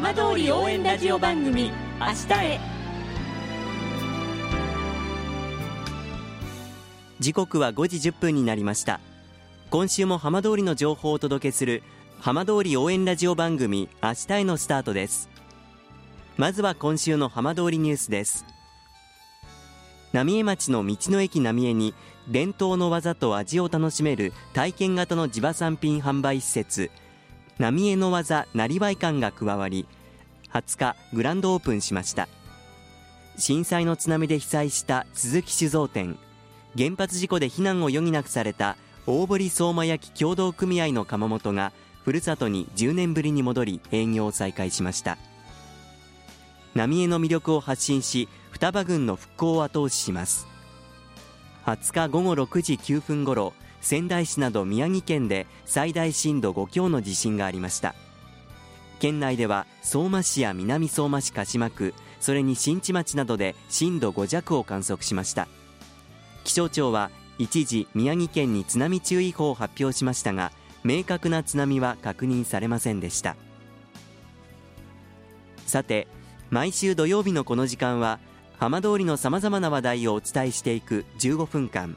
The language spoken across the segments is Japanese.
浜通り応援ラジオ番組明日へ。時刻は5時1分になりました。今週も浜通りの情報をお届けする浜通り応援ラジオ番組明日へのスタートです。まずは今週の浜通りニュースです。浪江町の道の駅浪江に伝統の技と味を楽しめる体験型の地場産品販売施設浪江の技なりわい館が加わり20日グランドオープンしました。震災の津波で被災した鈴木酒造店原発事故で避難を余儀なくされた大堀相馬焼協同組合の窯元がふるさとに10年ぶりに戻り営業を再開しました。浪江の魅力を発信し双葉郡の復興を後押しします。20日午後6時9分ごろ仙台市など宮城県で最大震度5強の地震がありました。県内では相馬市や南相馬市鹿島区それに新地町などで震度5弱を観測しました。気象庁は一時宮城県に津波注意報を発表しましたが明確な津波は確認されませんでした。さて毎週土曜日のこの時間は浜通りのさまざまな話題をお伝えしていく15分間。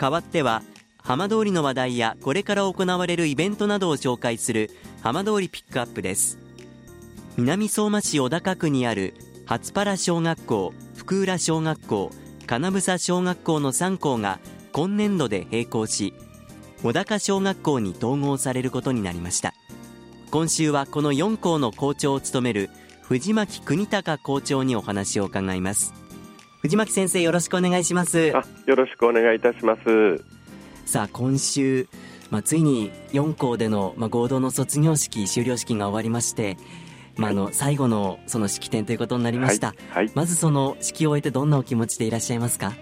代わっては浜通りの話題やこれから行われるイベントなどを紹介する浜通りピックアップです。南相馬市小高区にある初原小学校福浦小学校金房小学校の3校が今年度で閉校し小高小学校に統合されることになりました。今週はこの4校の校長を務める藤巻国隆校長にお話を伺います。藤巻先生よろしくお願いします。あよろしくお願いいたします。さあ今週、まあ、ついに4校での、まあ、合同の卒業式修了式が終わりましてまあ、あの最後のその式典ということになりました、はいはい、まずその式を終えてどんなお気持ちでいらっしゃいますか？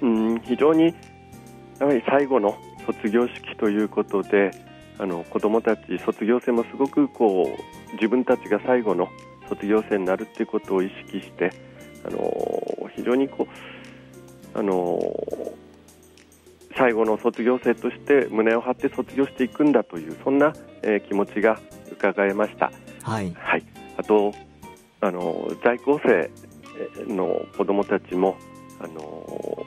うん非常にやはり最後の卒業式ということであの子どもたち卒業生もすごくこう自分たちが最後の卒業生になるということを意識してあの非常にこうあの最後の卒業生として胸を張って卒業していくんだというそんな、えー、気持ちが伺えました。はい、はい、あとあの在校生の子どもたちもあの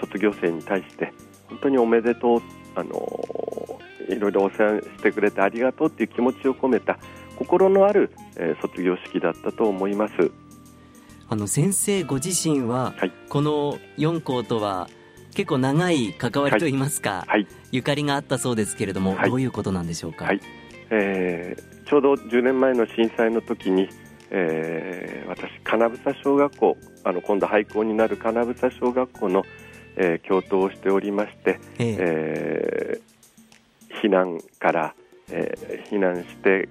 卒業生に対して本当におめでとうあのいろいろお世話してくれてありがとうという気持ちを込めた心のある、えー、卒業式だったと思います。あの先生ご自身は、はい、この4校とは結構長い関わりといいますか、はい、ゆかりがあったそうですけれども、どういうことなんでしょうか、はい。えー、ちょうど10年前の震災の時に、えー、私金房小学校あの今度廃校になる金房小学校の、えー、教頭をしておりまして、えー、えー、避難から、えー、避難して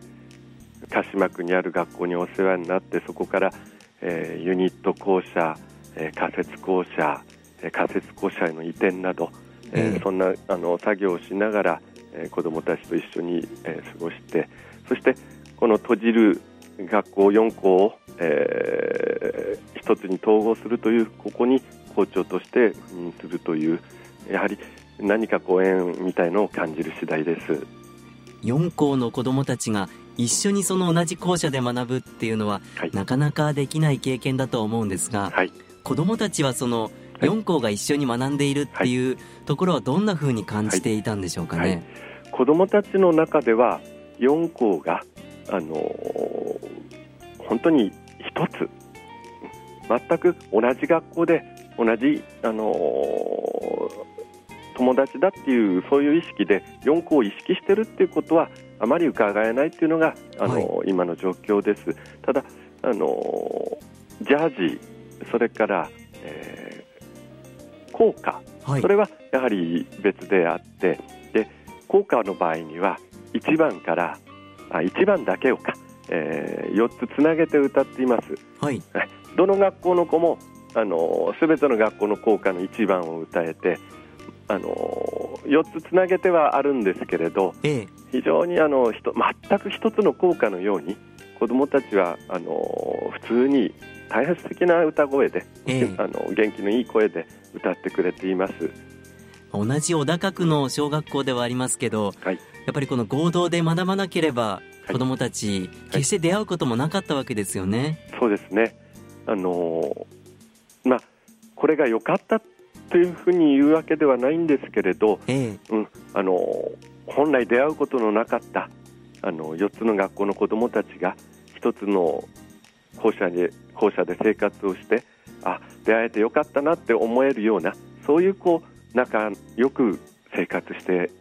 鹿島区にある学校にお世話になってそこから、えー、ユニット校舎、えー、仮設校舎、えー、仮設校舎への移転など、えー、そんなあの作業をしながら、えー、子どもたちと一緒に、えー、過ごしてそしてこの閉じる学校4校を、えー、一つに統合するというここに校長として赴任するというやはり何かご縁みたいのを感じる次第です。4校の子どもたちが一緒にその同じ校舎で学ぶっていうのは、はい、なかなかできない経験だと思うんですが、はい、子どもたちはその4校が一緒に学んでいるっていうところはどんなふうに感じていたんでしょうかね、はい、子どもたちの中では4校があの本当に一つ全く同じ学校で同じ、あの友達だっていうそういう意識で4校を意識してるっていうことはあまり伺えないっていうのが、あの、はい、今の状況です。ただあのジャージそれから、え校歌、はい。それはやはり別であってで校歌の場合には1番からあ1番だけをか、え4つつなげて歌っています。はい。どの学校の子もあの全ての学校の校歌の1番を歌えてあの4つつなげてはあるんですけれどええ非常にあの全く一つの校歌のように子どもたちはあの普通に大変素敵な歌声で、ええあの元気のいい声で歌ってくれています。同じ小高区の小学校ではありますけどはいやっぱりこの合同で学ばなければい子どもたち決して出会うこともなかったわけですよね。そうですね。あのまあこれが良かったというふうに言うわけではないんですけれど、ええうん、あの本来出会うことのなかったあの4つの学校の子どもたちが一つの校舎で校舎で生活をしてあ出会えてよかったなって思えるようなそういうこう仲良く生活して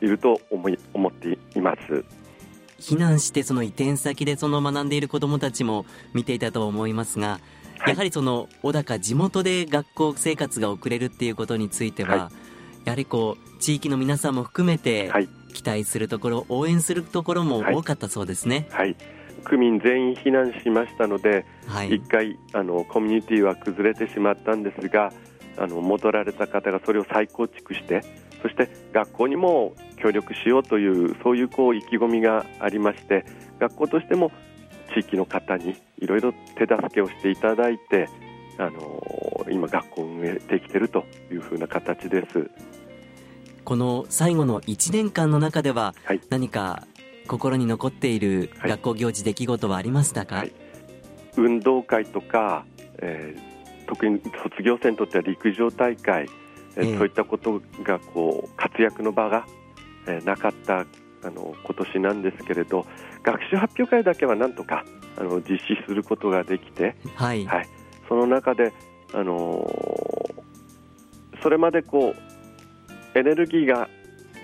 いると思い思っています。避難してその移転先でその学んでいる子どもたちも見ていたと思いますが、はいやはりその小高地元で学校生活が送れるっていうことについては、はやはりこう地域の皆さんも含めてはい。期待するところ応援するところも多かったそうですね。はい。区民全員避難しましたので、はい、一回あのコミュニティは崩れてしまったんですがあの戻られた方がそれを再構築してそして学校にも協力しようというそういうこう意気込みがありまして学校としても地域の方にいろいろ手助けをしていただいてあの今学校を運営できているというふうな形です。この最後の1年間の中でははい。何か心に残っているはい。学校行事出来事はありましたか、はい。運動会とか、えー特に卒業生にとっては陸上大会、えーええ。そういったことがこう活躍の場が、えーなかったあの今年なんですけれど学習発表会だけはなんとかあの実施することができて、はい、はい、その中で、あのーそれまでこうエネルギーが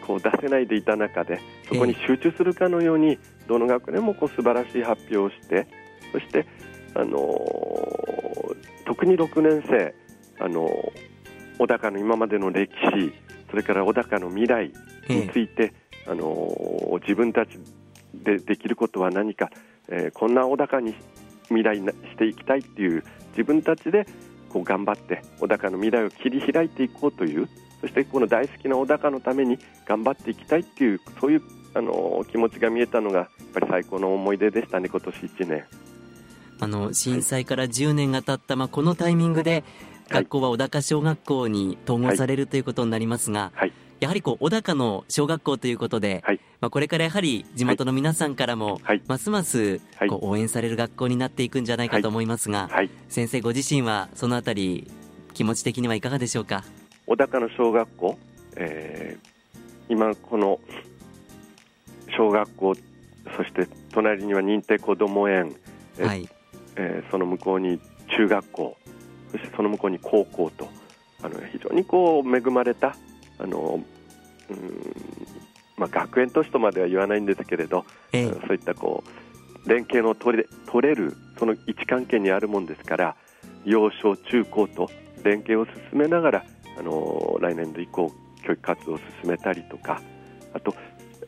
こう出せないでいた中でそこに集中するかのように、どの学年もこう素晴らしい発表をしてそして、あのー特に6年生、あのー小高の今までの歴史それから小高の未来について、あのー自分たちでできることは何か、えーこんな小高に未来していきたいっていう自分たちでこう頑張って小高の未来を切り開いていこうというそしてこの大好きな小高のために頑張っていきたいっていうそういうあの気持ちが見えたのがやっぱり最高の思い出でしたね今年1年。あの震災から10年が経った、まあ、このタイミングではい。学校は小高小学校に統合されるということになりますが、はいやはりこう小高の小学校ということで、はい。まあ、これからやはり地元の皆さんからも、はい。ますますはい。こう応援される学校になっていくんじゃないかと思いますが、はい。先生ご自身はそのあたり気持ち的にはいかがでしょうか？小高の小学校、えー今この小学校そして隣には認定こども園、えはい、えーその向こうに中学校そしてその向こうに高校とあの非常にこう恵まれたあのまあ、学園都市とまでは言わないんですけれど、ええ。そういったこう連携の取れ取れるその位置関係にあるもんですから幼少中高と連携を進めながらあの来年度以降教育活動を進めたりとかあと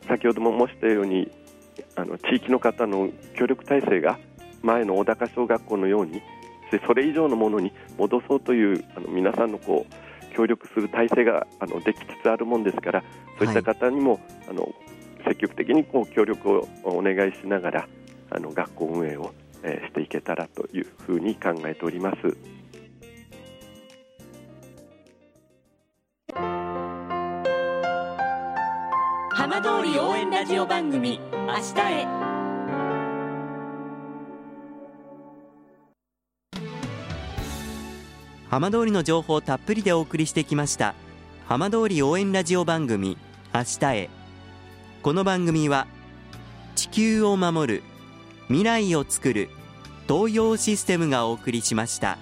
先ほども申したようにあの地域の方の協力体制が前の小高小学校のようにそれ以上のものに戻そうというあの皆さんのこう協力する体制があのできつつあるもんですからそういった方にも、あの積極的にこう協力をお願いしながらあの学校運営を、えーしていけたらというふうに考えております。浜通り応援ラジオ番組「明日へ」浜通りの情報をたっぷりでお送りしてきました浜通り応援ラジオ番組明日へこの番組は地球を守る未来をつくる東洋システムがお送りしました。